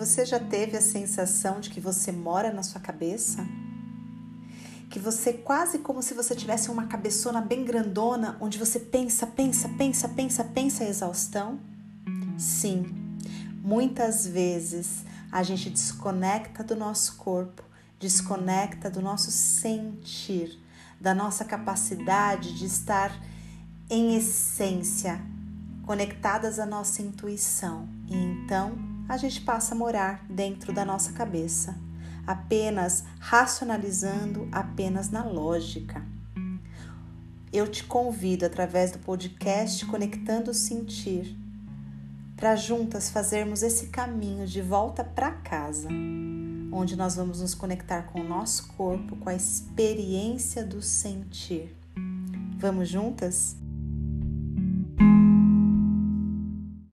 Você já teve a sensação de que você mora na sua cabeça? Que você quase como se você tivesse uma cabeçona bem grandona, onde você pensa, pensa, pensa, pensa, pensa a exaustão? Sim, muitas vezes a gente desconecta do nosso corpo, desconecta do nosso sentir, da nossa capacidade de estar em essência, conectadas à nossa intuição. E então a gente passa a morar dentro da nossa cabeça, apenas racionalizando, apenas na lógica. Eu te convido através do podcast Conectando o Sentir para juntas fazermos esse caminho de volta para casa, onde nós vamos nos conectar com o nosso corpo, com a experiência do sentir. Vamos juntas?